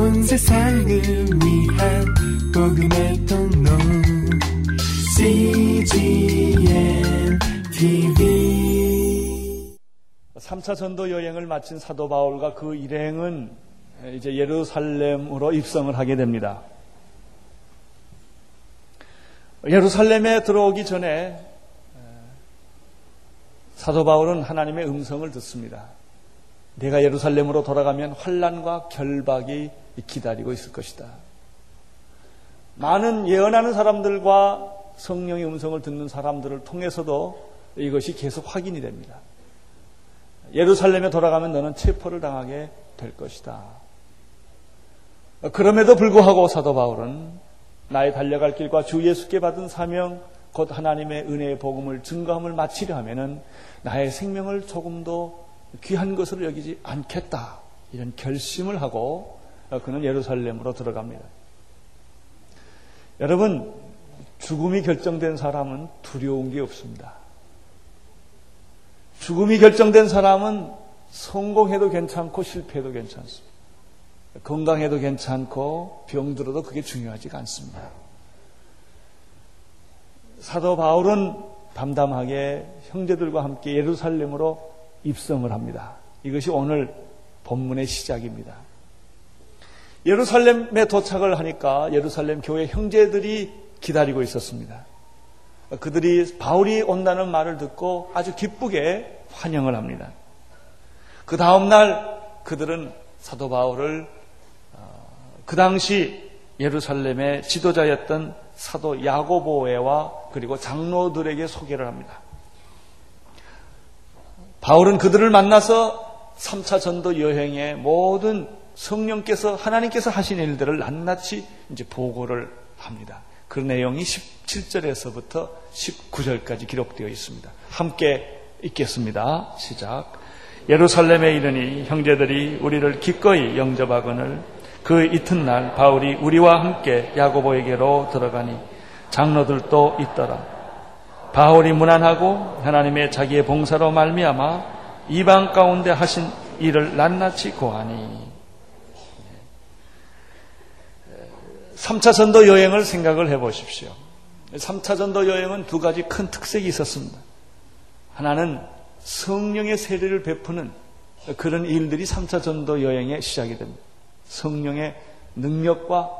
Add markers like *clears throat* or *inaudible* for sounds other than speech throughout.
온 세상을 위한 복음의 통로 CGM TV 3차 전도 여행을 마친 사도 바울과 그 일행은 이제 예루살렘으로 입성을 하게 됩니다. 예루살렘에 들어오기 전에 사도 바울은 하나님의 음성을 듣습니다. 내가 예루살렘으로 돌아가면 환란과 결박이 기다리고 있을 것이다. 많은 예언하는 사람들과 성령의 음성을 듣는 사람들을 통해서도 이것이 계속 확인이 됩니다. 예루살렘에 돌아가면 너는 체포를 당하게 될 것이다. 그럼에도 불구하고 사도 바울은 나의 달려갈 길과 주 예수께 받은 사명, 곧 하나님의 은혜의 복음을 증거함을 마치려 하면은 나의 생명을 조금도 귀한 것으로 여기지 않겠다. 이런 결심을 하고 그는 예루살렘으로 들어갑니다. 여러분, 죽음이 결정된 사람은 두려운 게 없습니다. 죽음이 결정된 사람은 성공해도 괜찮고 실패해도 괜찮습니다. 건강해도 괜찮고 병들어도 그게 중요하지가 않습니다. 사도 바울은 담담하게 형제들과 함께 예루살렘으로 입성을 합니다. 이것이 오늘 본문의 시작입니다. 예루살렘에 도착을 하니까 예루살렘 교회 형제들이 기다리고 있었습니다. 그들이 바울이 온다는 말을 듣고 아주 기쁘게 환영을 합니다. 그 다음날 그들은 사도 바울을 어, 그 당시 예루살렘의 지도자였던 사도 야고보회와 그리고 장로들에게 소개를 합니다. 바울은 그들을 만나서 3차 전도 여행의 모든 성령께서 하나님께서 하신 일들을 낱낱이 이제 보고를 합니다. 그 내용이 17절에서부터 19절까지 기록되어 있습니다. 함께 읽겠습니다. 시작. 예루살렘에 이르니 형제들이 우리를 기꺼이 영접하거늘 그 이튿날 바울이 우리와 함께 야고보에게로 들어가니 장로들도 있더라. 바울이 무난하고 하나님의 자기의 봉사로 말미암아 이방 가운데 하신 일을 낱낱이 고하니 3차 전도 여행을 생각을 해 보십시오. 3차 전도 여행은 두 가지 큰 특색이 있었습니다. 하나는 성령의 세례를 베푸는 그런 일들이 3차 전도 여행의 시작이 됩니다. 성령의 능력과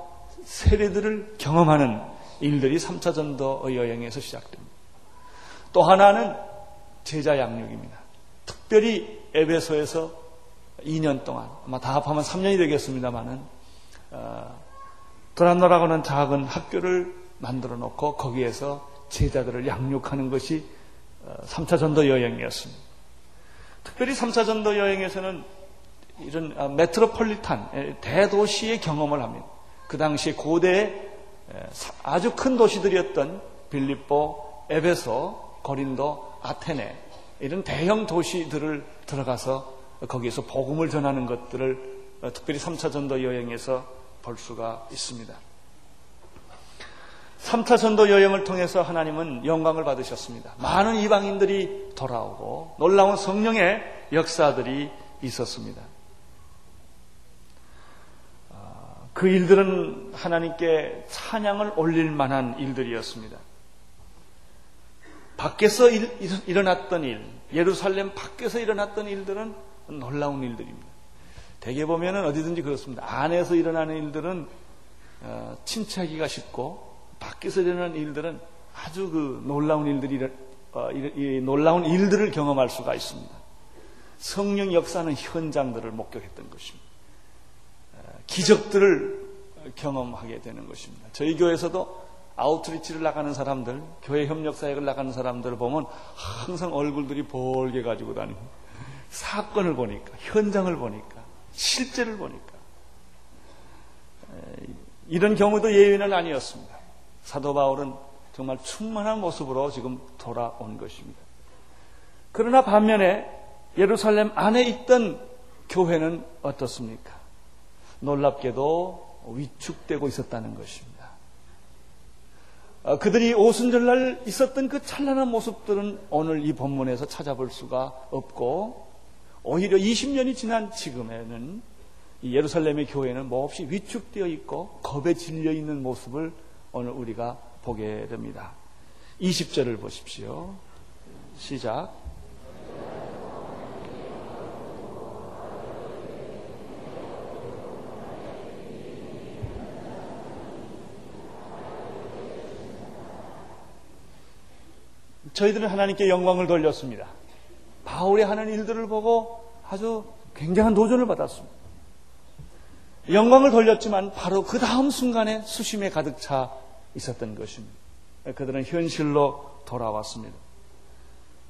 세례들을 경험하는 일들이 3차 전도 여행에서 시작됩니다. 또 하나는 제자 양육입니다. 특별히 에베소에서 2년 동안 아마 다 합하면 3년이 되겠습니다만은 어, 도란노라고는 작은 학교를 만들어 놓고 거기에서 제자들을 양육하는 것이 3차 어, 전도 여행이었습니다. 특별히 3차 전도 여행에서는 이런 아, 메트로폴리탄 대도시의 경험을 합니다. 그 당시 고대 아주 큰 도시들이었던 빌립보, 에베소, 고린도, 아테네 이런 대형 도시들을 들어가서 거기에서 복음을 전하는 것들을 어, 특별히 3차 전도 여행에서 볼 수가 있습니다. 3차 전도 여행을 통해서 하나님은 영광을 받으셨습니다. 많은 이방인들이 돌아오고 놀라운 성령의 역사들이 있었습니다. 그 일들은 하나님께 찬양을 올릴 만한 일들이었습니다. 밖에서 일, 어났던 일, 예루살렘 밖에서 일어났던 일들은 놀라운 일들입니다. 대개 보면은 어디든지 그렇습니다. 안에서 일어나는 일들은 어, 침체하기가 쉽고 밖에서 일어나는 일들은 아주 그 놀라운 일들이 어, 이, 놀라운 일들을 경험할 수가 있습니다. 성령 역사는 현장들을 목격했던 것입니다. 기적들을 경험하게 되는 것입니다. 저희 교회에서도 아우트리치를 나가는 사람들, 교회 협력 사역을 나가는 사람들을 보면 항상 얼굴들이 볼게 가지고 다니고 사건을 보니까, 현장을 보니까, 실제를 보니까 이런 경우도 예외는 아니었습니다. 사도 바울은 정말 충만한 모습으로 지금 돌아온 것입니다. 그러나 반면에 예루살렘 안에 있던 교회는 어떻습니까? 놀랍게도 위축되고 있었다는 것입니다. 어, 그들이 오순절날 있었던 그 찬란한 모습들은 오늘 이 본문에서 찾아볼 수가 없고 오히려 20년이 지난 지금에는 이 예루살렘의 교회는 몹시 위축되어 있고 겁에 질려 있는 모습을 오늘 우리가 보게 됩니다. 20절을 보십시오. 시작. 저희들은 하나님께 영광을 돌렸습니다. 바울이 하는 일들을 보고 아주 굉장한 도전을 받았습니다. 영광을 돌렸지만 바로 그 다음 순간에 수심에 가득 차 있었던 것입니다. 그들은 현실로 돌아왔습니다.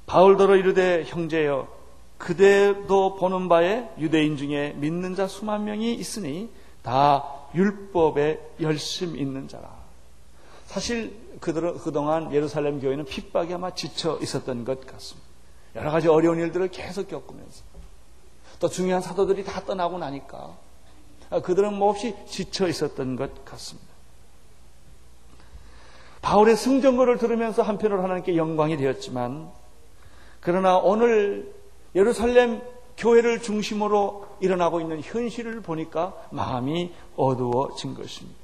바울더러 이르되 형제여 그대도 보는 바에 유대인 중에 믿는 자 수만 명이 있으니 다 율법에 열심 있는 자라. 사실 그들 그동안 예루살렘 교회는 핍박이 아마 지쳐 있었던 것 같습니다. 여러 가지 어려운 일들을 계속 겪으면서 또 중요한 사도들이 다 떠나고 나니까 그들은 몹시 지쳐 있었던 것 같습니다. 바울의 승전거를 들으면서 한편으로 하나님께 영광이 되었지만 그러나 오늘 예루살렘 교회를 중심으로 일어나고 있는 현실을 보니까 마음이 어두워진 것입니다.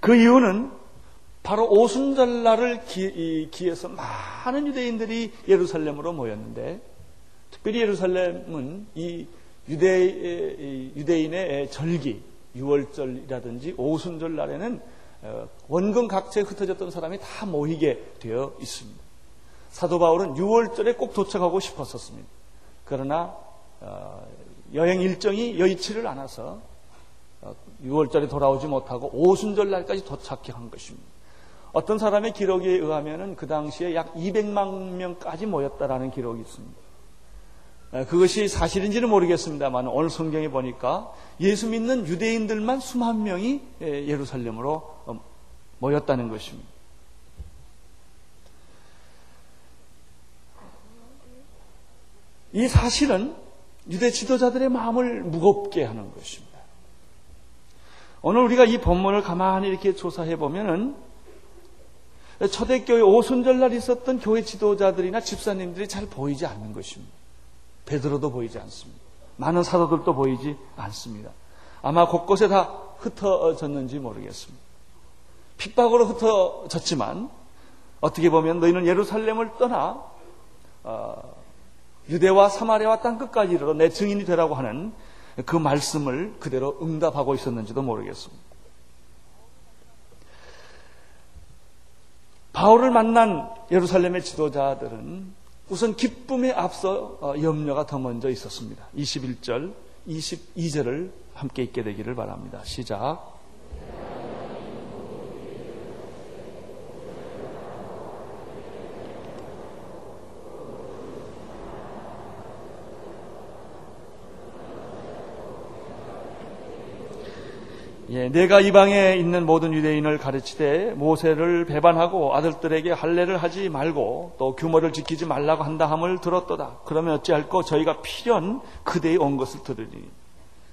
그 이유는 바로 오순절날을 기해서 많은 유대인들이 예루살렘으로 모였는데 특별히 예루살렘은 이 유대, 유대인의 절기, 6월절이라든지 오순절 날에는 어, 원근 각지에 흩어졌던 사람이 다 모이게 되어 있습니다. 사도 바울은 6월절에 꼭 도착하고 싶었었습니다. 그러나 어, 여행 일정이 여의치를 않아서 6월절에 어, 돌아오지 못하고 오순절 날까지 도착한 것입니다. 어떤 사람의 기록에 의하면 그 당시에 약 200만 명까지 모였다라는 기록이 있습니다. 그것이 사실인지는 모르겠습니다만 오늘 성경에 보니까 예수 믿는 유대인들만 수만 명이 예루살렘으로 어, 모였다는 것입니다. 이 사실은 유대 지도자들의 마음을 무겁게 하는 것입니다. 오늘 우리가 이 본문을 가만히 이렇게 조사해 보면은 초대교회 오순절날 있었던 교회 지도자들이나 집사님들이 잘 보이지 않는 것입니다. 베드로도 보이지 않습니다. 많은 사도들도 보이지 않습니다. 아마 곳곳에 다 흩어졌는지 모르겠습니다. 핍박으로 흩어졌지만 어떻게 보면 너희는 예루살렘을 떠나 어, 유대와 사마리아와 땅 끝까지 이르러 내 증인이 되라고 하는 그 말씀을 그대로 응답하고 있었는지도 모르겠습니다. 바울을 만난 예루살렘의 지도자들은 우선 기쁨에 앞서 어, 염려가 더 먼저 있었습니다. 21절, 22절을 함께 읽게 되기를 바랍니다. 시작. 예, 내가 이방에 있는 모든 유대인을 가르치되 모세를 배반하고 아들들에게 할례를 하지 말고 또 규모를 지키지 말라고 한다 함을 들었도다. 그러면 어찌할꼬 저희가 필연 그대의 온 것을 들으니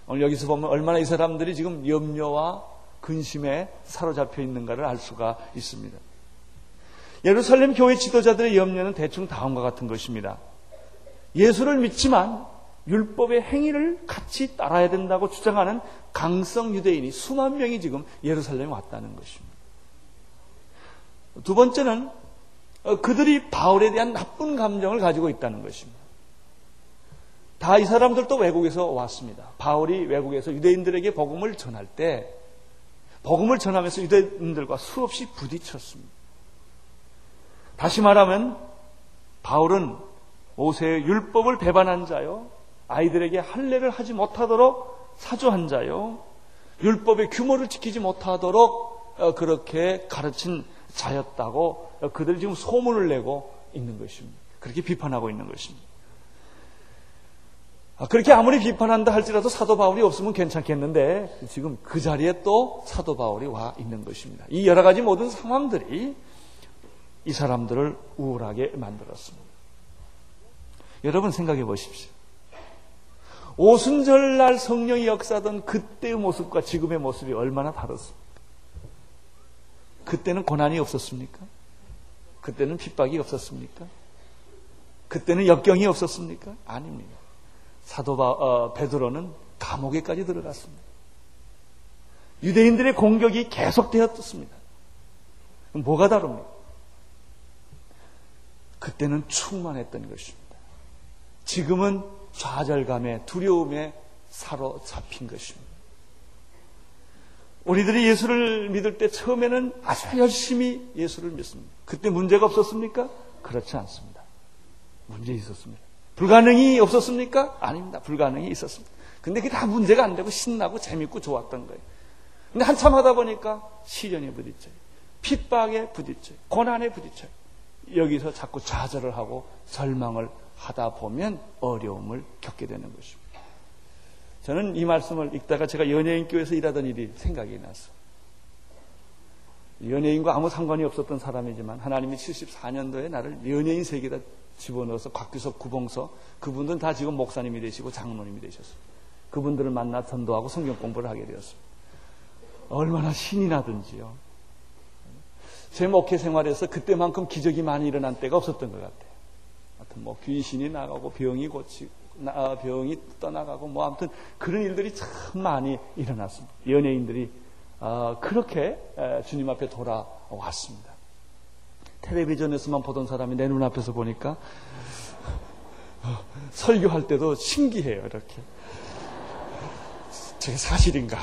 오늘 여기서 보면 얼마나 이 사람들이 지금 염려와 근심에 사로잡혀 있는가를 알 수가 있습니다. 예루살렘 교회 지도자들의 염려는 대충 다음과 같은 것입니다. 예수를 믿지만 율법의 행위를 같이 따라야 된다고 주장하는 강성 유대인이 수만 명이 지금 예루살렘에 왔다는 것입니다. 두 번째는 어, 그들이 바울에 대한 나쁜 감정을 가지고 있다는 것입니다. 다 이 사람들도 외국에서 왔습니다. 바울이 외국에서 유대인들에게 복음을 전할 때 복음을 전하면서 유대인들과 수없이 부딪혔습니다. 다시 말하면 바울은 모세의 율법을 배반한 자요, 아이들에게 할례를 하지 못하도록 사주한 자요. 율법의 규모를 지키지 못하도록 어, 그렇게 가르친 자였다고 어, 그들이 지금 소문을 내고 있는 것입니다. 그렇게 비판하고 있는 것입니다. 아, 그렇게 아무리 비판한다 할지라도 사도 바울이 없으면 괜찮겠는데 지금 그 자리에 또 사도 바울이 와 있는 것입니다. 이 여러 가지 모든 상황들이 이 사람들을 우울하게 만들었습니다. 여러분 생각해 보십시오. 오순절날 성령이 역사던 그때의 모습과 지금의 모습이 얼마나 다릅니까? 그때는 고난이 없었습니까? 그때는 핍박이 없었습니까? 그때는 역경이 없었습니까? 아닙니다. 사도 바, 어, 베드로는 감옥에까지 들어갔습니다. 유대인들의 공격이 계속되었습니다. 뭐가 다릅니까? 그때는 충만했던 것입니다. 지금은 좌절감에 두려움에 사로잡힌 것입니다. 우리들이 예수를 믿을 때 처음에는 아주 열심히 예수를 믿습니다. 그때 문제가 없었습니까? 그렇지 않습니다. 문제 있었습니다. 불가능이 없었습니까? 아닙니다. 불가능이 있었습니다. 근데 그게 다 문제가 안 되고 신나고 재밌고 좋았던 거예요. 근데 한참 하다 보니까 시련에 부딪혀요. 핍박에 부딪혀요. 고난에 부딪혀요. 여기서 자꾸 좌절을 하고 절망을 하다 보면 어려움을 겪게 되는 것입니다. 저는 이 말씀을 읽다가 제가 연예인 교회에서 일하던 일이 생각이 났어. 연예인과 아무 상관이 없었던 사람이지만 하나님이 74년도에 나를 연예인 세계에다 집어넣어서 곽규석 구봉서 그분들은 다 지금 목사님이 되시고 장로님이 되셨어요. 그분들을 만나 전도하고 성경 공부를 하게 되었습니다. 얼마나 신이 나든지요. 제 목회 생활에서 그때만큼 기적이 많이 일어난 때가 없었던 것 같아요. 하여튼 뭐 귀신이 나가고 병이 고치고 아, 병이 떠나가고 뭐 아무튼 그런 일들이 참 많이 일어났습니다. 연예인들이 어, 그렇게 주님 앞에 돌아왔습니다. 텔레비전에서만 보던 사람이 내 눈앞에서 보니까 설교할 때도 신기해요. 이렇게 저게 사실인가?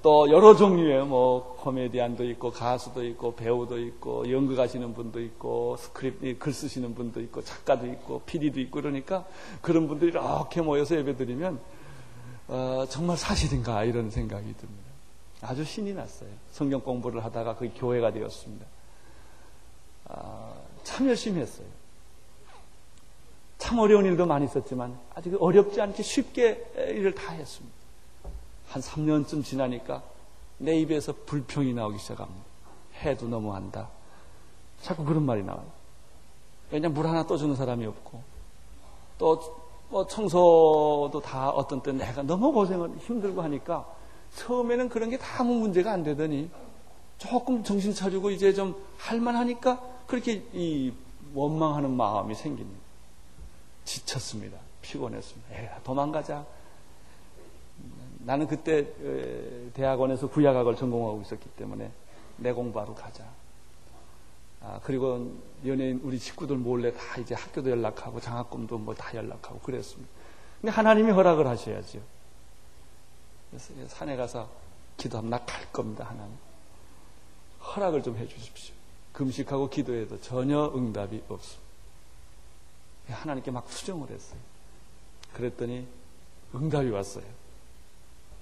어, 또 여러 종류의 뭐 코미디안도 있고 가수도 있고 배우도 있고 연극하시는 분도 있고 스크립트 글 쓰시는 분도 있고 작가도 있고 PD도 있고 그러니까 그런 분들이 이렇게 모여서 예배드리면 어, 정말 사실인가 이런 생각이 듭니다. 아주 신이 났어요. 성경 공부를 하다가 그 교회가 되었습니다. 아, 참 열심히 했어요. 참 어려운 일도 많이 있었지만 아직 어렵지 않게 쉽게 일을 다 했습니다. 한 3년쯤 지나니까 내 입에서 불평이 나오기 시작합니다. 해도 너무한다. 자꾸 그런 말이 나와요. 왜냐 물 하나 떠주는 사람이 없고 또 뭐 청소도 다 어떤 때 내가 너무 고생을 힘들고 하니까 처음에는 그런 게 다 아무 문제가 안 되더니 조금 정신 차리고 이제 좀 할만하니까 그렇게 이 원망하는 마음이 생깁니다. 지쳤습니다. 피곤했습니다. 에 도망가자. 나는 그때 대학원에서 구약학을 전공하고 있었기 때문에 내 공부하러 가자. 아, 그리고 연예인 우리 식구들 몰래 다 이제 학교도 연락하고 장학금도 뭐 다 연락하고 그랬습니다. 근데 하나님이 허락을 하셔야죠. 그래서 산에 가서 기도하면 나 갈 겁니다, 하나님. 허락을 좀 해 주십시오. 금식하고 기도해도 전혀 응답이 없습니다. 하나님께 막 수정을 했어요. 그랬더니 응답이 왔어요.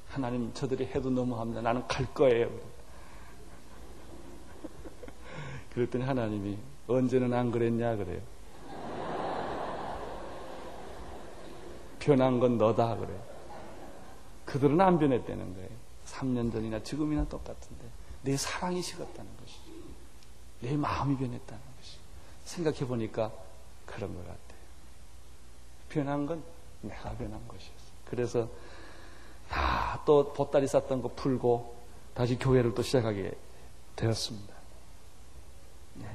하나님 저들이 해도 너무합니다. 나는 갈 거예요. 그랬더니 하나님이 언제는 안 그랬냐 그래요. 변한 건 너다 그래요. 그들은 안 변했다는 거예요. 3년 전이나 지금이나 똑같은데 내 사랑이 식었다는 것이죠. 내 마음이 변했다는 것이죠. 생각해 보니까 그런 것 같아요. 변한 건 내가 변한 것이었어요. 그래서 다 또 보따리 쌌던 거 풀고 다시 교회를 또 시작하게 되었습니다. 네.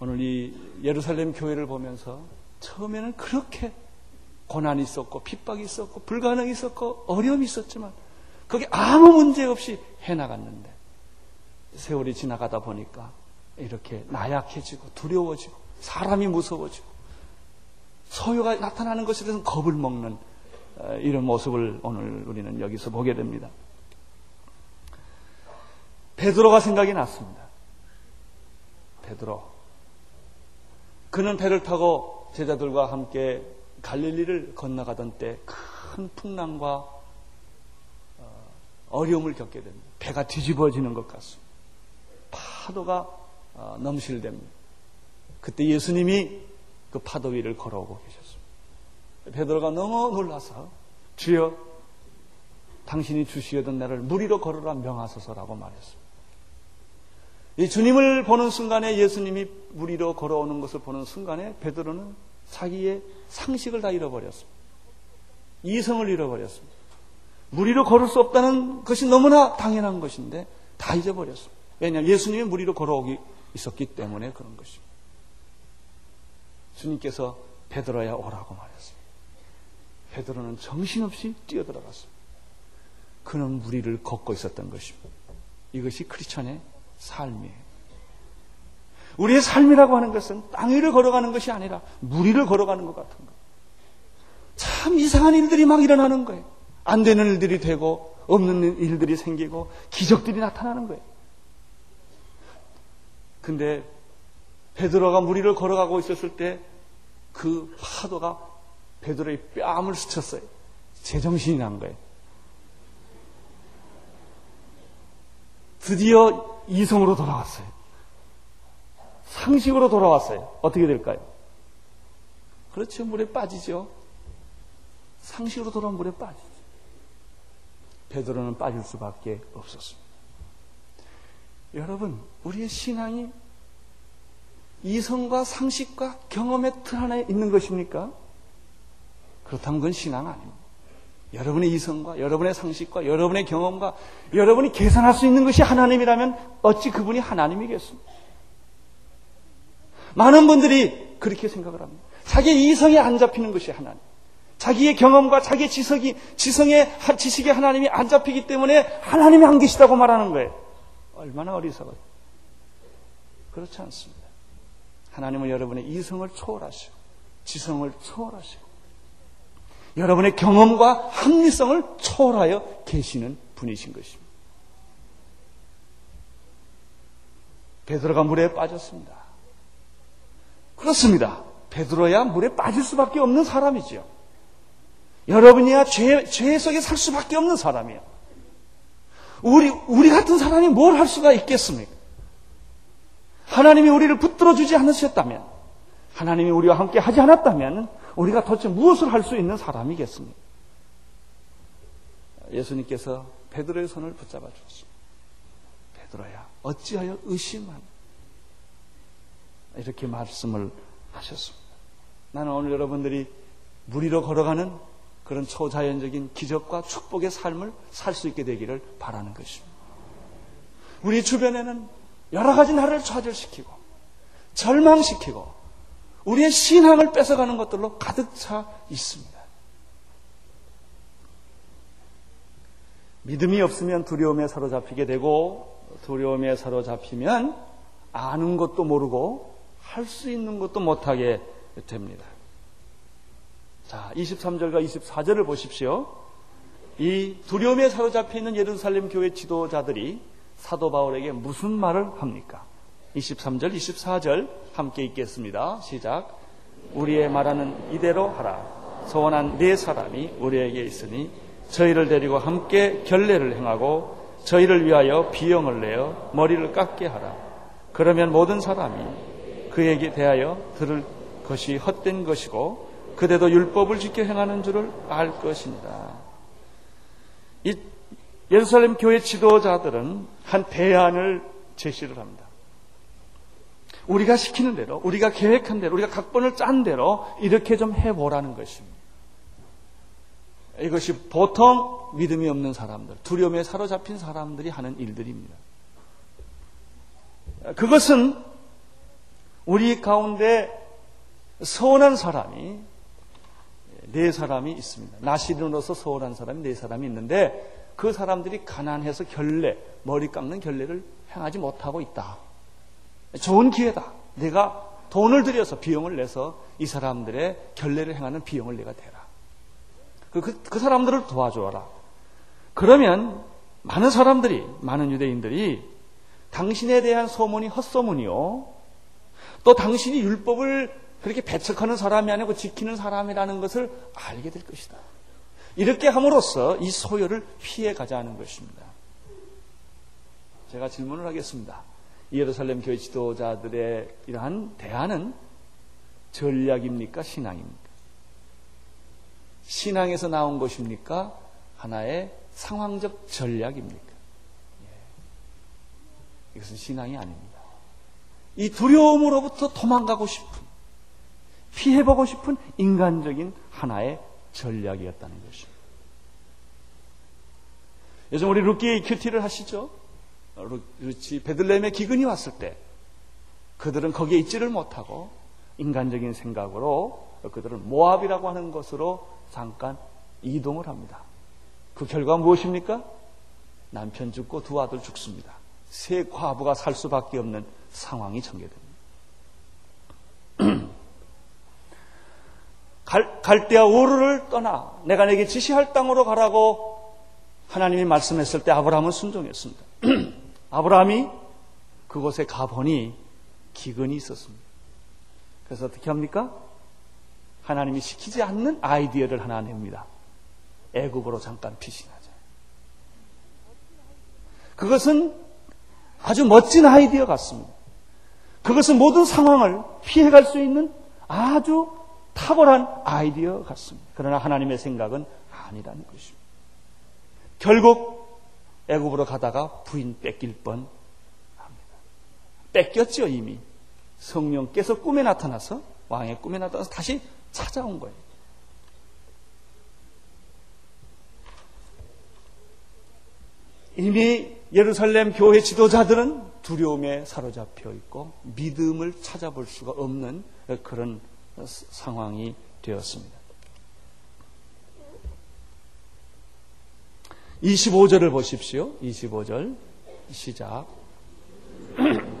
오늘 이 예루살렘 교회를 보면서 처음에는 그렇게 고난이 있었고 핍박이 있었고 불가능이 있었고 어려움이 있었지만 그게 아무 문제 없이 해나갔는데 세월이 지나가다 보니까 이렇게 나약해지고 두려워지고 사람이 무서워지고 소요가 나타나는 것에 대해서 겁을 먹는 어, 이런 모습을 오늘 우리는 여기서 보게 됩니다. 베드로가 생각이 났습니다. 베드로. 그는 배를 타고 제자들과 함께 갈릴리를 건너가던 때 큰 풍랑과 어, 어려움을 겪게 됩니다. 배가 뒤집어지는 것 같습니다. 파도가 어, 넘실됩니다. 그때 예수님이 그 파도 위를 걸어오고 계셨습니다. 베드로가 너무 놀라서 주여 당신이 주시려던 나를 무리로 걸어라 명하소서라고 말했습니다. 이 주님을 보는 순간에 예수님이 무리로 걸어오는 것을 보는 순간에 베드로는 자기의 상식을 다 잃어버렸습니다. 이성을 잃어버렸습니다. 무리로 걸을 수 없다는 것이 너무나 당연한 것인데 다 잊어버렸습니다. 왜냐하면 예수님이 무리로 걸어오기 있었기 때문에 그런 것입니다. 주님께서 베드로야 오라고 말했습니다. 베드로는 정신없이 뛰어들어갔습니다. 그는 무리를 걷고 있었던 것입니다. 이것이 크리스천의 삶이에요. 우리의 삶이라고 하는 것은 땅 위를 걸어가는 것이 아니라 무리를 걸어가는 것 같은 거. 참 이상한 일들이 막 일어나는 거예요. 안 되는 일들이 되고 없는 일들이 생기고 기적들이 나타나는 거예요. 근데 베드로가 무리를 걸어가고 있었을 때 그 파도가 베드로의 뺨을 스쳤어요. 제정신이 난 거예요. 드디어 이성으로 돌아왔어요. 상식으로 돌아왔어요. 어떻게 될까요? 그렇죠. 물에 빠지죠. 상식으로 돌아온 물에 빠지죠. 베드로는 빠질 수밖에 없었습니다. 여러분, 우리의 신앙이 이성과 상식과 경험의 틀 하나에 있는 것입니까? 그렇다면 그건 신앙 아닙니다. 여러분의 이성과 여러분의 상식과 여러분의 경험과 여러분이 계산할 수 있는 것이 하나님이라면 어찌 그분이 하나님이겠습니까? 많은 분들이 그렇게 생각을 합니다. 자기의 이성이 안 잡히는 것이 하나님. 자기의 경험과 자기의 지석이, 지성의 지식의 하나님이 안 잡히기 때문에 하나님이 안 계시다고 말하는 거예요. 얼마나 어리석어요. 그렇지 않습니다. 하나님은 여러분의 이성을 초월하시고, 지성을 초월하시고, 여러분의 경험과 합리성을 초월하여 계시는 분이신 것입니다. 베드로가 물에 빠졌습니다. 그렇습니다. 베드로야 물에 빠질 수밖에 없는 사람이지요. 여러분이야 죄, 죄 속에 살 수밖에 없는 사람이에요. 우리, 우리 같은 사람이 뭘 할 수가 있겠습니까? 하나님이 우리를 붙들어 주지 않으셨다면, 하나님이 우리와 함께 하지 않았다면, 우리가 도대체 무엇을 할 수 있는 사람이겠습니까? 예수님께서 베드로의 손을 붙잡아 주었습니다. 베드로야, 어찌하여 의심하냐? 이렇게 말씀을 하셨습니다. 나는 오늘 여러분들이 무리로 걸어가는 그런 초자연적인 기적과 축복의 삶을 살 수 있게 되기를 바라는 것입니다. 우리 주변에는 여러 가지 나를 좌절시키고 절망시키고 우리의 신앙을 뺏어가는 것들로 가득 차 있습니다. 믿음이 없으면 두려움에 사로잡히게 되고 두려움에 사로잡히면 아는 것도 모르고 할 수 있는 것도 못하게 됩니다. 자, 23절과 24절을 보십시오. 이 두려움에 사로잡혀 있는 예루살렘 교회 지도자들이 사도 바울에게 무슨 말을 합니까? 23절, 24절 함께 읽겠습니다. 시작. 우리의 말하는 이대로 하라. 소원한 네 사람이 우리에게 있으니 저희를 데리고 함께 결례를 행하고 저희를 위하여 비용을 내어 머리를 깎게 하라. 그러면 모든 사람이 그에게 대하여 들을 것이 헛된 것이고 그대도 율법을 지켜 행하는 줄을 알 것입니다. 이 예루살렘 교회 지도자들은 한 대안을 제시를 합니다. 우리가 시키는 대로, 우리가 계획한 대로, 우리가 각본을 짠 대로 이렇게 좀 해보라는 것입니다. 이것이 보통 믿음이 없는 사람들, 두려움에 사로잡힌 사람들이 하는 일들입니다. 그것은 우리 가운데 서운한 사람이 네 사람이 있습니다. 나시린으로서 서운한 사람이 네 사람이 있는데 그 사람들이 가난해서 결례, 머리 깎는 결례를 행하지 못하고 있다. 좋은 기회다. 내가 돈을 들여서 비용을 내서 이 사람들의 결례를 행하는 비용을 내가 대라. 그, 그, 그 사람들을 도와줘라. 그러면 많은 사람들이, 많은 유대인들이 당신에 대한 소문이 헛소문이요. 또 당신이 율법을 그렇게 배척하는 사람이 아니고 지키는 사람이라는 것을 알게 될 것이다. 이렇게 함으로써 이 소요를 피해 가자는 것입니다. 제가 질문을 하겠습니다. 예루살렘 교회 지도자들의 이러한 대안은 전략입니까? 신앙입니까? 신앙에서 나온 것입니까? 하나의 상황적 전략입니까? 예. 이것은 신앙이 아닙니다. 이 두려움으로부터 도망가고 싶은, 피해보고 싶은 인간적인 하나의 전략이었다는 것입니다. 요즘 우리 룻기 QT를 하시죠? 룻이 베들레헴의 기근이 왔을 때 그들은 거기에 있지를 못하고 인간적인 생각으로 그들은 모압이라고 하는 것으로 잠깐 이동을 합니다. 그 결과 무엇입니까? 남편 죽고 두 아들 죽습니다. 세 과부가 살 수밖에 없는 상황이 전개됩니다. *clears throat* 갈, 갈대아 우르를 떠나 내가 내게 지시할 땅으로 가라고 하나님이 말씀했을 때 아브라함은 순종했습니다. *clears throat* 아브라함이 그곳에 가보니 기근이 있었습니다. 그래서 어떻게 합니까? 하나님이 시키지 않는 아이디어를 하나 냅니다. 애굽으로 잠깐 피신하자. 그것은 아주 멋진 아이디어 같습니다. 그것은 모든 상황을 피해갈 수 있는 아주 탁월한 아이디어 같습니다. 그러나 하나님의 생각은 아니라는 것입니다. 결국 애굽으로 가다가 부인 뺏길 뻔 합니다. 뺏겼죠 이미. 성령께서 꿈에 나타나서 왕의 꿈에 나타나서 다시 찾아온 거예요. 이미 예루살렘 교회 지도자들은 두려움에 사로잡혀 있고 믿음을 찾아볼 수가 없는 그런 상황이 되었습니다. 25절을 보십시오. 25절 시작. *clears throat*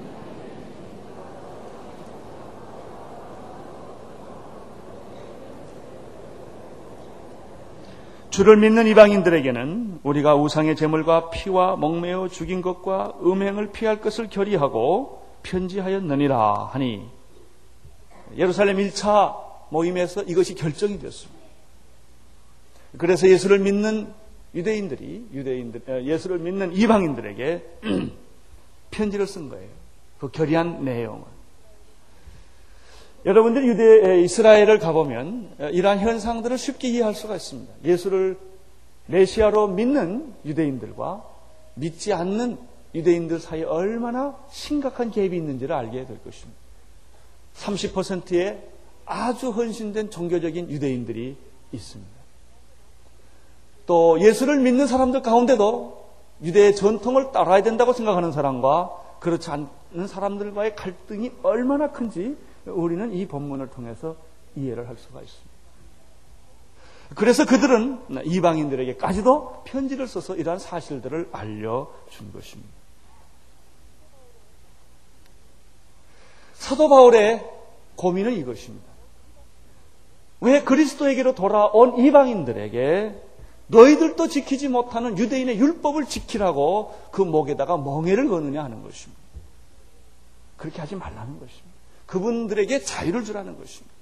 주를 믿는 이방인들에게는 우리가 우상의 제물과 피와 목매어 죽인 것과 음행을 피할 것을 결의하고 편지하였느니라 하니 예루살렘 1차 모임에서 이것이 결정이 되었습니다. 그래서 예수를 믿는 유대인들이 유대인들 어, 예수를 믿는 이방인들에게 *clears throat* 편지를 쓴 거예요. 그 결의한 내용을. 여러분들 유대 이스라엘을 가보면 어, 이러한 현상들을 쉽게 이해할 수가 있습니다. 예수를 메시아로 믿는 유대인들과 믿지 않는 유대인들 사이에 얼마나 심각한 갭이 있는지를 알게 될 것입니다. 30%의 아주 헌신된 종교적인 유대인들이 있습니다. 또 예수를 믿는 사람들 가운데도 유대의 전통을 따라야 된다고 생각하는 사람과 그렇지 않는 사람들과의 갈등이 얼마나 큰지 우리는 이 본문을 통해서 이해를 할 수가 있습니다. 그래서 그들은 이방인들에게까지도 편지를 써서 이러한 사실들을 알려준 것입니다. 사도 바울의 고민은 이것입니다. 왜 그리스도에게로 돌아온 이방인들에게 너희들도 지키지 못하는 유대인의 율법을 지키라고 그 목에다가 멍해를 거느냐 하는 것입니다. 그렇게 하지 말라는 것입니다. 그분들에게 자유를 주라는 것입니다.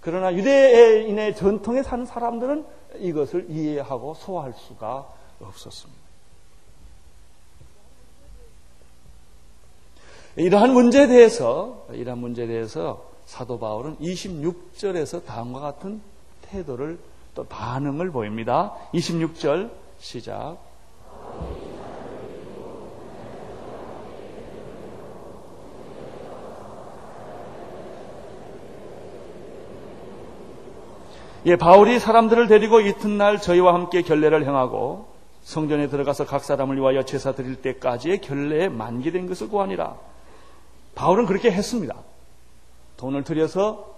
그러나 유대인의 전통에 사는 사람들은 이것을 이해하고 소화할 수가 없었습니다. 이러한 문제에 대해서 이러한 문제에 대해서 사도 바울은 26절에서 다음과 같은 태도를 또 반응을 보입니다. 26절 시작. 예, 바울이 사람들을 데리고 이튿날 저희와 함께 결례를 행하고 성전에 들어가서 각 사람을 위하여 제사 드릴 때까지의 결례에 만기된 것을 구하니라. 바울은 그렇게 했습니다. 돈을 들여서 어,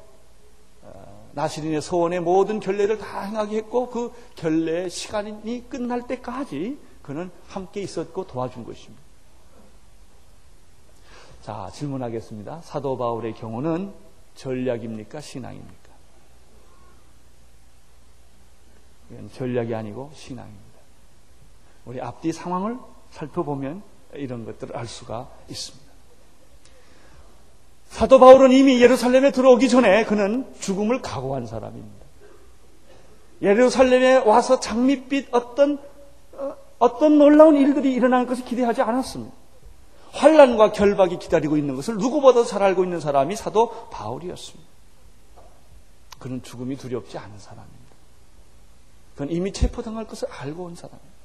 나시린의 소원의 모든 결례를 다 행하게 했고 그 결례의 시간이 끝날 때까지 그는 함께 있었고 도와준 것입니다. 자, 질문하겠습니다. 사도 바울의 경우는 전략입니까? 신앙입니까? 이건 전략이 아니고 신앙입니다. 우리 앞뒤 상황을 살펴보면 이런 것들을 알 수가 있습니다. 사도 바울은 이미 예루살렘에 들어오기 전에 그는 죽음을 각오한 사람입니다. 예루살렘에 와서 장밋빛 어떤 어, 어떤 놀라운 일들이 일어나는 것을 기대하지 않았습니다. 환란과 결박이 기다리고 있는 것을 누구보다 잘 알고 있는 사람이 사도 바울이었습니다. 그는 죽음이 두렵지 않은 사람입니다. 그건 이미 체포당할 것을 알고 온 사람입니다.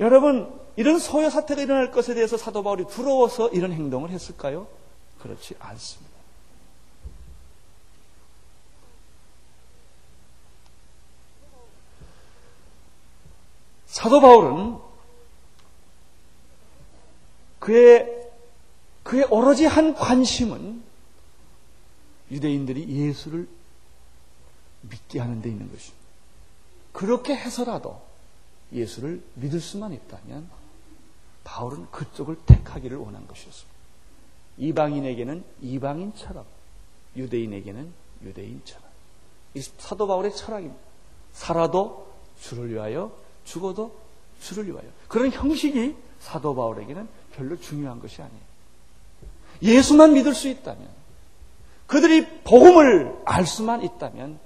여러분, 이런 소요 사태가 일어날 것에 대해서 사도 바울이 두려워서 이런 행동을 했을까요? 그렇지 않습니다. 사도 바울은 그의, 그의 오로지 한 관심은 유대인들이 예수를 믿게 하는 데 있는 것입니다. 그렇게 해서라도 예수를 믿을 수만 있다면 바울은 그쪽을 택하기를 원한 것이었습니다. 이방인에게는 이방인처럼 유대인에게는 유대인처럼 이 사도 바울의 철학입니다. 살아도 주를 위하여 죽어도 주를 위하여 그런 형식이 사도 바울에게는 별로 중요한 것이 아니에요. 예수만 믿을 수 있다면 그들이 복음을 알 수만 있다면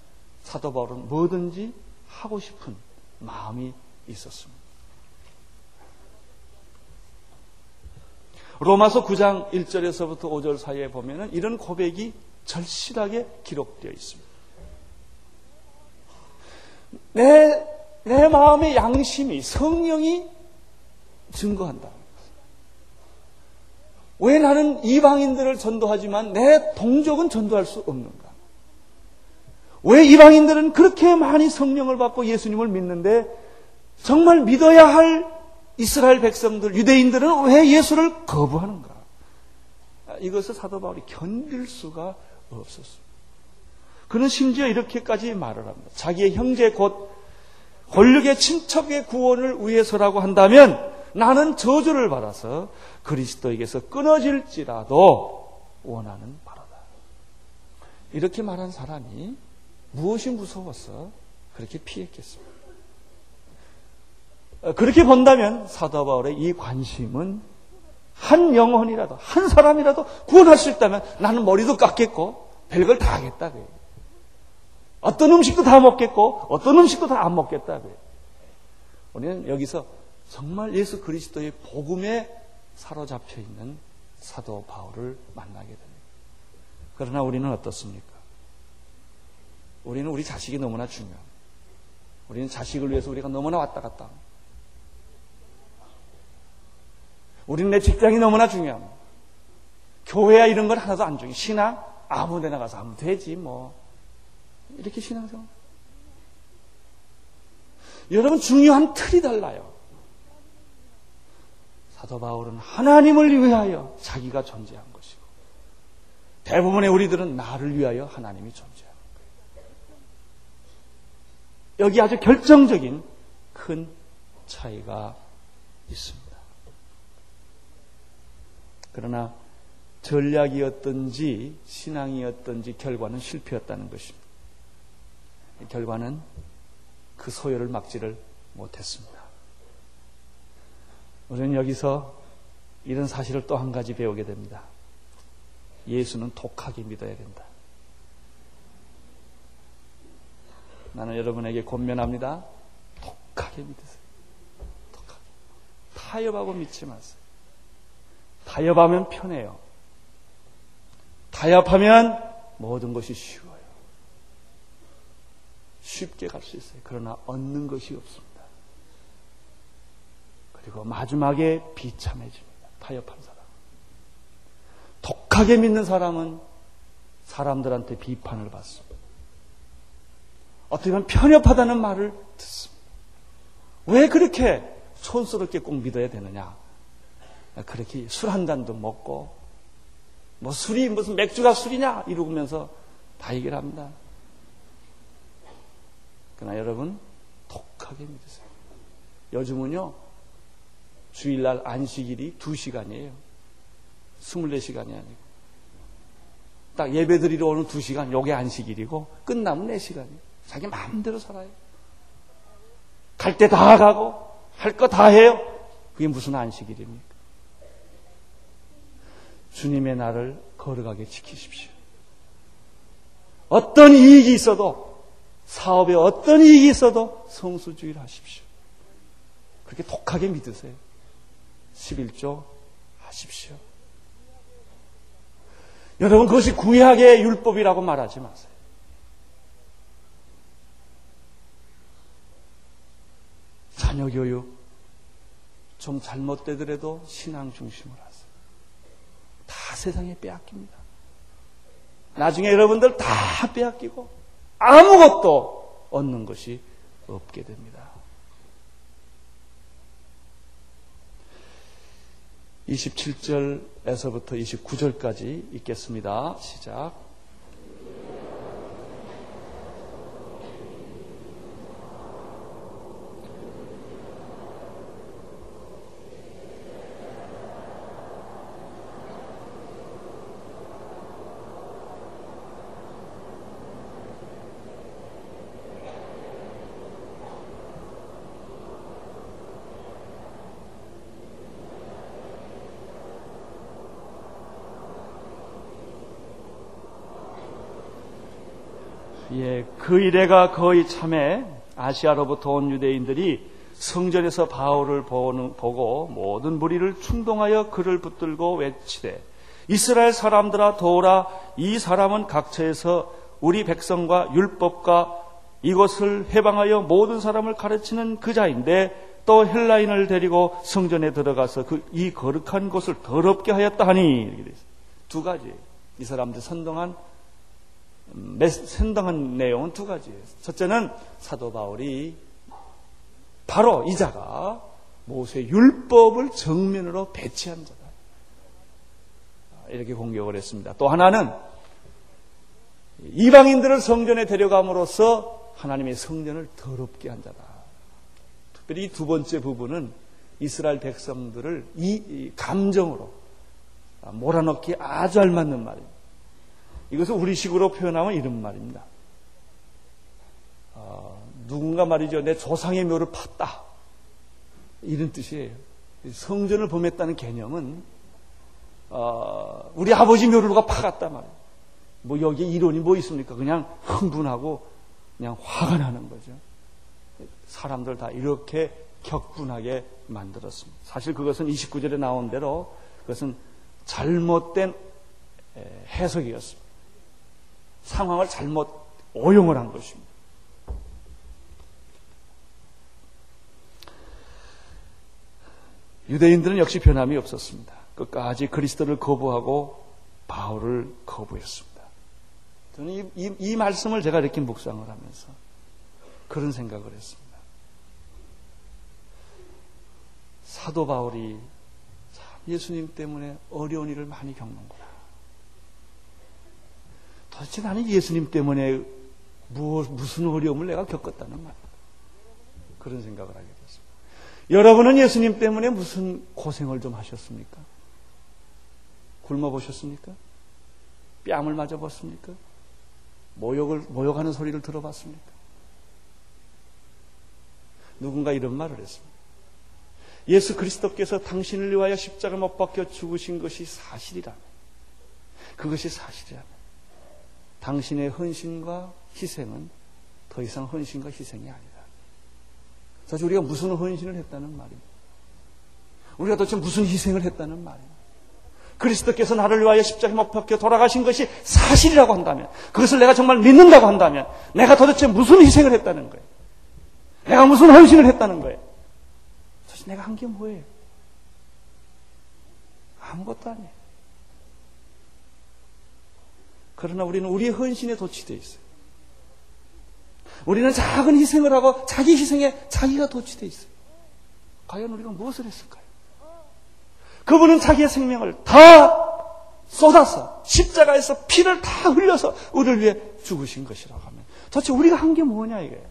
사도 바울은 뭐든지 하고 싶은 마음이 있었습니다. 로마서 9장 1절에서부터 5절 사이에 보면은 이런 고백이 절실하게 기록되어 있습니다. 내, 내 마음의 양심이, 성령이 증거한다. 왜 나는 이방인들을 전도하지만 내 동족은 전도할 수 없는가? 왜 이방인들은 그렇게 많이 성령을 받고 예수님을 믿는데 정말 믿어야 할 이스라엘 백성들, 유대인들은 왜 예수를 거부하는가? 이것을 사도 바울이 견딜 수가 없었습니다. 그는 심지어 이렇게까지 말을 합니다. 자기의 형제 곧 권력의 친척의 구원을 위해서라고 한다면 나는 저주를 받아서 그리스도에게서 끊어질지라도 원하는 바라다. 이렇게 말한 사람이 무엇이 무서워서 그렇게 피했겠습니까? 어, 그렇게 본다면 사도 바울의 이 관심은 한 영혼이라도 한 사람이라도 구원할 수 있다면 나는 머리도 깎겠고 별걸 다 하겠다 그래요. 어떤 음식도 다 먹겠고 어떤 음식도 다 안 먹겠다 그래요. 우리는 여기서 정말 예수 그리스도의 복음에 사로잡혀 있는 사도 바울을 만나게 됩니다. 그러나 우리는 어떻습니까? 우리는 우리 자식이 너무나 중요합니다. 우리는 자식을 위해서 우리가 너무나 왔다 갔다 합니다. 우리는 내 직장이 너무나 중요합니다. 교회야 이런 건 하나도 안 중요해. 신앙? 아무 데나 가서 하면 되지, 뭐. 이렇게 신앙생활. 여러분, 중요한 틀이 달라요. 사도 바울은 하나님을 위하여 자기가 존재한 것이고, 대부분의 우리들은 나를 위하여 하나님이 존재하는 거예요. 여기 아주 결정적인 큰 차이가 있습니다. 그러나 전략이었든지 신앙이었든지 결과는 실패였다는 것입니다. 결과는 그 소요를 막지를 못했습니다. 우리는 여기서 이런 사실을 또 한 가지 배우게 됩니다. 예수는 독하게 믿어야 된다. 나는 여러분에게 권면합니다. 독하게 믿으세요. 독하게. 타협하고 믿지 마세요. 타협하면 편해요. 타협하면 모든 것이 쉬워요. 쉽게 갈 수 있어요. 그러나 얻는 것이 없습니다. 그리고 마지막에 비참해집니다. 타협한 사람. 독하게 믿는 사람은 사람들한테 비판을 받습니다. 어떻게 보면 편협하다는 말을 듣습니다. 왜 그렇게 촌스럽게 꼭 믿어야 되느냐? 그렇게 술 한 잔도 먹고 뭐 술이 무슨 맥주가 술이냐 이러면서 다 얘기를 합니다. 그러나 여러분 독하게 믿으세요. 요즘은요 주일날 안식일이 2시간이에요. 24시간이 아니고 딱 예배 드리러 오는 2시간 요게 안식일이고 끝나면 4시간이에요. 자기 마음대로 살아요. 갈 때 다 가고 할 거 다 해요. 그게 무슨 안식일입니까? 주님의 날을 거룩하게 지키십시오. 어떤 이익이 있어도 사업에 어떤 이익이 있어도 성수주의를 하십시오. 그렇게 독하게 믿으세요. 11조 하십시오. 여러분 그것이 구약의 율법이라고 말하지 마세요. 자녀 교육 좀 잘못되더라도 신앙 중심으로 하세요. 다 세상에 빼앗깁니다. 나중에 여러분들 다 빼앗기고 아무것도 얻는 것이 없게 됩니다. 27절에서부터 29절까지 읽겠습니다. 시작. 예, 그 이래가 거의 참에 아시아로부터 온 유대인들이 성전에서 바울을 보고 모든 무리를 충동하여 그를 붙들고 외치되 이스라엘 사람들아 도라. 이 사람은 각처에서 우리 백성과 율법과 이것을 해방하여 모든 사람을 가르치는 그 자인데 또 헬라인을 데리고 성전에 들어가서 그 이 거룩한 곳을 더럽게 하였다 하니. 두 가지. 이 사람들 선동한 선동한 내용은 두 가지예요. 첫째는 사도 바울이 바로 이 자가 모세 율법을 정면으로 배치한 자다. 이렇게 공격을 했습니다. 또 하나는 이방인들을 성전에 데려감으로써 하나님의 성전을 더럽게 한 자다. 특별히 두 번째 부분은 이스라엘 백성들을 이 감정으로 몰아넣기 아주 알맞는 말입니다. 이것을 우리식으로 표현하면 이런 말입니다. 어, 누군가 말이죠. 내 조상의 묘를 팠다. 이런 뜻이에요. 성전을 범했다는 개념은 어, 우리 아버지 묘를 누가 파갔단 말이에요. 뭐 여기에 이론이 뭐 있습니까? 그냥 흥분하고 그냥 화가 나는 거죠. 사람들 다 이렇게 격분하게 만들었습니다. 사실 그것은 29절에 나온 대로 그것은 잘못된 해석이었습니다. 상황을 잘못 오용을 한 것입니다. 유대인들은 역시 변함이 없었습니다. 끝까지 그리스도를 거부하고 바울을 거부했습니다. 저는 이, 이, 이 말씀을 제가 이렇게 묵상을 하면서 그런 생각을 했습니다. 사도 바울이 예수님 때문에 어려운 일을 많이 겪는구나. 도대체 나는 예수님 때문에 무슨 어려움을 내가 겪었다는 말. 그런 생각을 하게 됐습니다. 여러분은 예수님 때문에 무슨 고생을 좀 하셨습니까? 굶어 보셨습니까? 뺨을 맞아 봤습니까? 모욕을, 모욕하는 소리를 들어봤습니까? 누군가 이런 말을 했습니다. 예수 그리스도께서 당신을 위하여 십자가 못 박혀 죽으신 것이 사실이라면, 그것이 사실이라면, 당신의 헌신과 희생은 더 이상 헌신과 희생이 아니다. 사실 우리가 무슨 헌신을 했다는 말입니다. 우리가 도대체 무슨 희생을 했다는 말입니다. 그리스도께서 나를 위하여 십자가에 못 박혀 돌아가신 것이 사실이라고 한다면, 그것을 내가 정말 믿는다고 한다면, 내가 도대체 무슨 희생을 했다는 거예요? 내가 무슨 헌신을 했다는 거예요? 도대체 내가 한 게 뭐예요? 아무것도 아니에요. 그러나 우리는 우리의 헌신에 도취되어 있어요. 우리는 작은 희생을 하고 자기 희생에 자기가 도취되어 있어요. 과연 우리가 무엇을 했을까요? 그분은 자기의 생명을 다 쏟아서 십자가에서 피를 다 흘려서 우리를 위해 죽으신 것이라고 하면 도대체 우리가 한 게 뭐냐 이게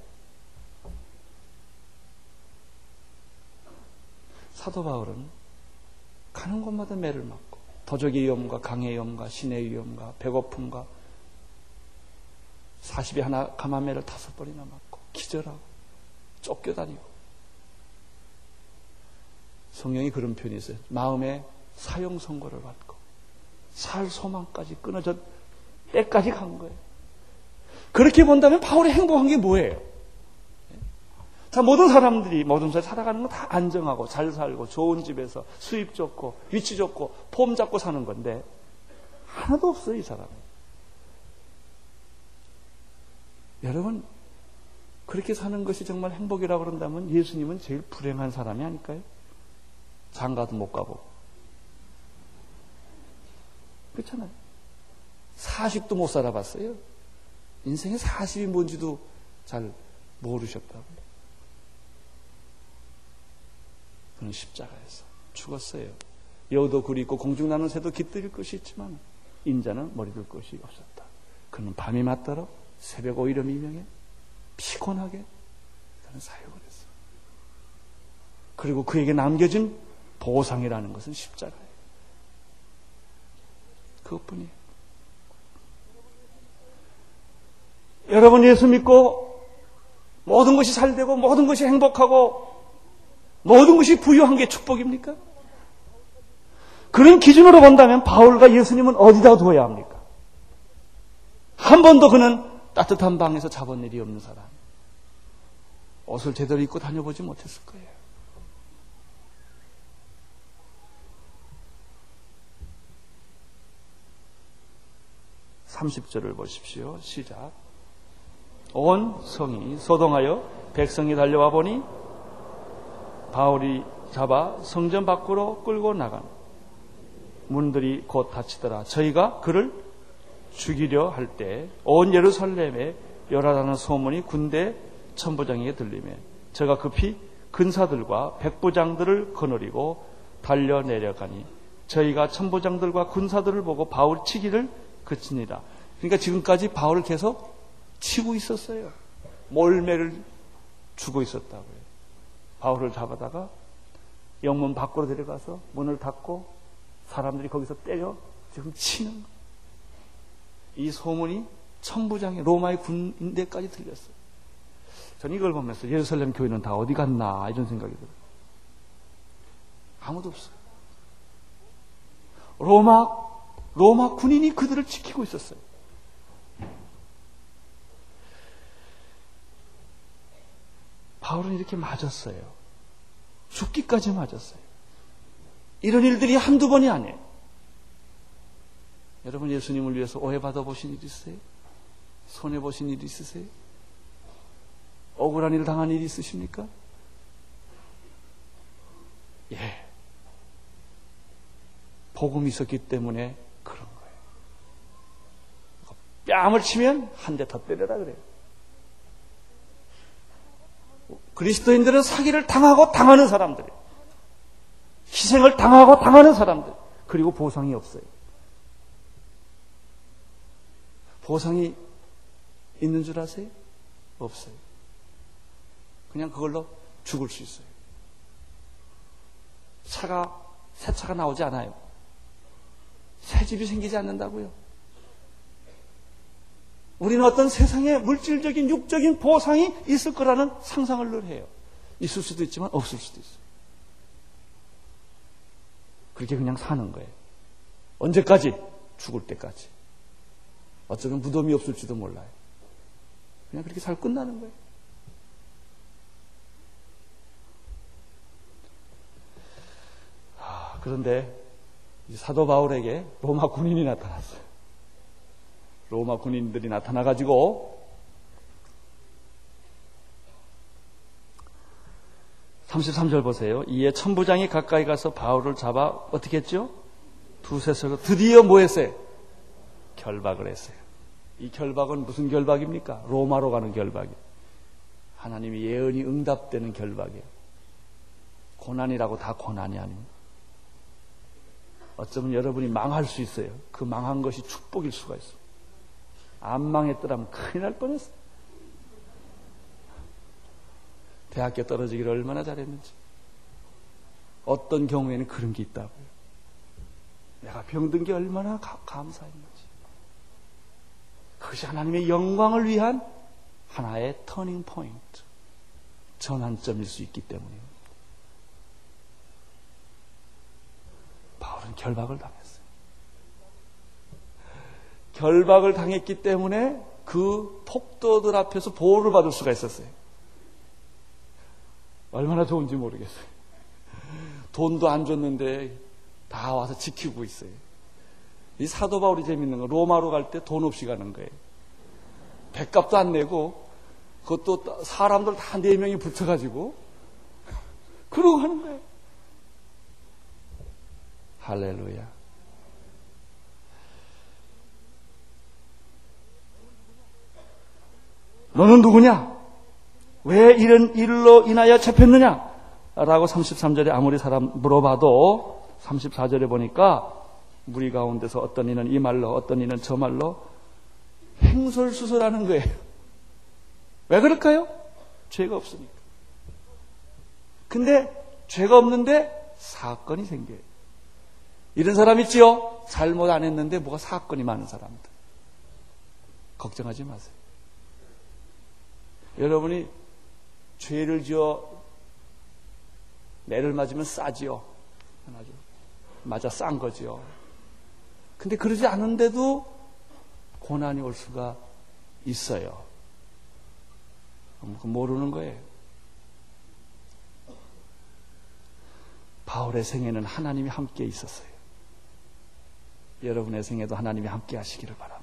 사도 바울은 가는 곳마다 매를 맞고 도적의 위험과 강의 위험과 신의 위험과 배고픔과 40이 하나 가마매를 다섯 번이나 맞고 기절하고 쫓겨다니고 성령이 그런 표현이 있어요. 마음에 사형 선고를 받고 살 소망까지 끊어져 때까지 간 거예요. 그렇게 본다면 바울이 행복한 게 뭐예요? 자, 모든 사람들이 모든 사람 살아가는 건 다 안정하고 잘 살고 좋은 집에서 수입 좋고 위치 좋고 폼 잡고 사는 건데 하나도 없어요, 이 사람은. 여러분, 그렇게 사는 것이 정말 행복이라고 그런다면 예수님은 제일 불행한 사람이 아닐까요? 장가도 못 가고. 그렇잖아요. 사십도 못 살아봤어요. 인생의 사십이 뭔지도 잘 모르셨다고. 그는 십자가에서 죽었어요. 여우도 굴이 있고 공중 나는 새도 깃들일 것이 있지만 인자는 머리둘 것이 없었다. 그는 밤이 맞더러 새벽 오히려 미명에 피곤하게 그는 사역을 했어. 그리고 그에게 남겨진 보상이라는 것은 십자가예요. 그것뿐이에요. 여러분 예수 믿고 모든 것이 잘되고 모든 것이 행복하고 모든 것이 부유한 게 축복입니까? 그런 기준으로 본다면 바울과 예수님은 어디다 두어야 합니까? 한 번도 그는 따뜻한 방에서 자본 일이 없는 사람. 옷을 제대로 입고 다녀보지 못했을 거예요. (30절을) 보십시오 시작 온 성이 소동하여 백성이 달려와 보니 바울이 잡아 성전 밖으로 끌고 나간 문들이 곧 닫히더라 저희가 그를 죽이려 할 때 온 예루살렘에 열하다는 소문이 군대 천부장에게 들리며 저가 급히 근사들과 백부장들을 거느리고 달려 내려가니 저희가 천부장들과 군사들을 보고 바울 치기를 그치니라. 그러니까 지금까지 바울을 계속 치고 있었어요. 몰매를 주고 있었다고요. 바울을 잡아다가 영문 밖으로 데려가서 문을 닫고 사람들이 거기서 때려 지금 치는. 이 소문이 천부장의 로마의 군인대까지 들렸어요. 저는 이걸 보면서 예루살렘 교회는 다 어디 갔나 이런 생각이 들어요. 아무도 없어요. 로마 로마 군인이 그들을 지키고 있었어요. 바울은 이렇게 맞았어요. 죽기까지 맞았어요. 이런 일들이 한두 번이 아니에요. 여러분 예수님을 위해서 오해받아 보신 일 있으세요? 손해 보신 일 있으세요? 억울한 일 당한 일 있으십니까? 예. 복음이 있었기 때문에 그런 거예요. 뺨을 치면 한 대 더 때려라 그래요. 그리스도인들은 사기를 당하고 당하는 사람들. 희생을 당하고 당하는 사람들. 그리고 보상이 없어요. 보상이 있는 줄 아세요? 없어요. 그냥 그걸로 죽을 수 있어요. 차가, 새 차가 나오지 않아요. 새 집이 생기지 않는다고요. 우리는 어떤 세상에 물질적인, 육적인 보상이 있을 거라는 상상을 늘 해요. 있을 수도 있지만 없을 수도 있어요. 그렇게 그냥 사는 거예요. 언제까지? 죽을 때까지. 어쩌면 무덤이 없을지도 몰라요. 그냥 그렇게 살 끝나는 거예요. 아, 그런데 사도 바울에게 로마 군인이 나타났어요. 로마 군인들이 나타나가지고 33절 보세요. 이에 천부장이 가까이 가서 바울을 잡아 어떻게 했죠? 두세 서로 드디어 뭐 했어요? 결박을 했어요. 이 결박은 무슨 결박입니까? 로마로 가는 결박이에요. 하나님이 예언이 응답되는 결박이에요. 고난이라고 다 고난이 아닙니다. 어쩌면 여러분이 망할 수 있어요. 그 망한 것이 축복일 수가 있어요. 안 망했더라면 큰일 날 뻔했어요. 대학교 떨어지기를 얼마나 잘했는지. 어떤 경우에는 그런 게 있다고요. 내가 병든 게 얼마나 가, 감사했는지. 그것이 하나님의 영광을 위한 하나의 터닝 포인트, 전환점일 수 있기 때문입니다. 바울은 결박을 당했어요. 결박을 당했기 때문에 그 폭도들 앞에서 보호를 받을 수가 있었어요. 얼마나 좋은지 모르겠어요. 돈도 안 줬는데 다 와서 지키고 있어요. 이 사도 바울이 재밌는 건 로마로 갈 때 돈 없이 가는 거예요. 백값도 안 내고 그것도 사람들 다 네 명이 붙여가지고 그러고 하는 거예요. 할렐루야. 너는 누구냐? 왜 이런 일로 인하여 잡혔느냐? 라고 33절에 아무리 사람 물어봐도 34절에 보니까 무리 가운데서 어떤 이는 이 말로 어떤 이는 저 말로 행설수설하는 거예요. 왜 그럴까요? 죄가 없으니까. 근데 죄가 없는데 사건이 생겨요. 이런 사람 있지요? 잘못 안 했는데 뭐가 사건이 많은 사람들. 걱정하지 마세요. 여러분이 죄를 지어 매를 맞으면 싸지요. 맞아. 싼 거지요. 근데 그러지 않은데도 고난이 올 수가 있어요. 모르는 거예요. 바울의 생에는 하나님이 함께 있었어요. 여러분의 생에도 하나님이 함께 하시기를 바랍니다.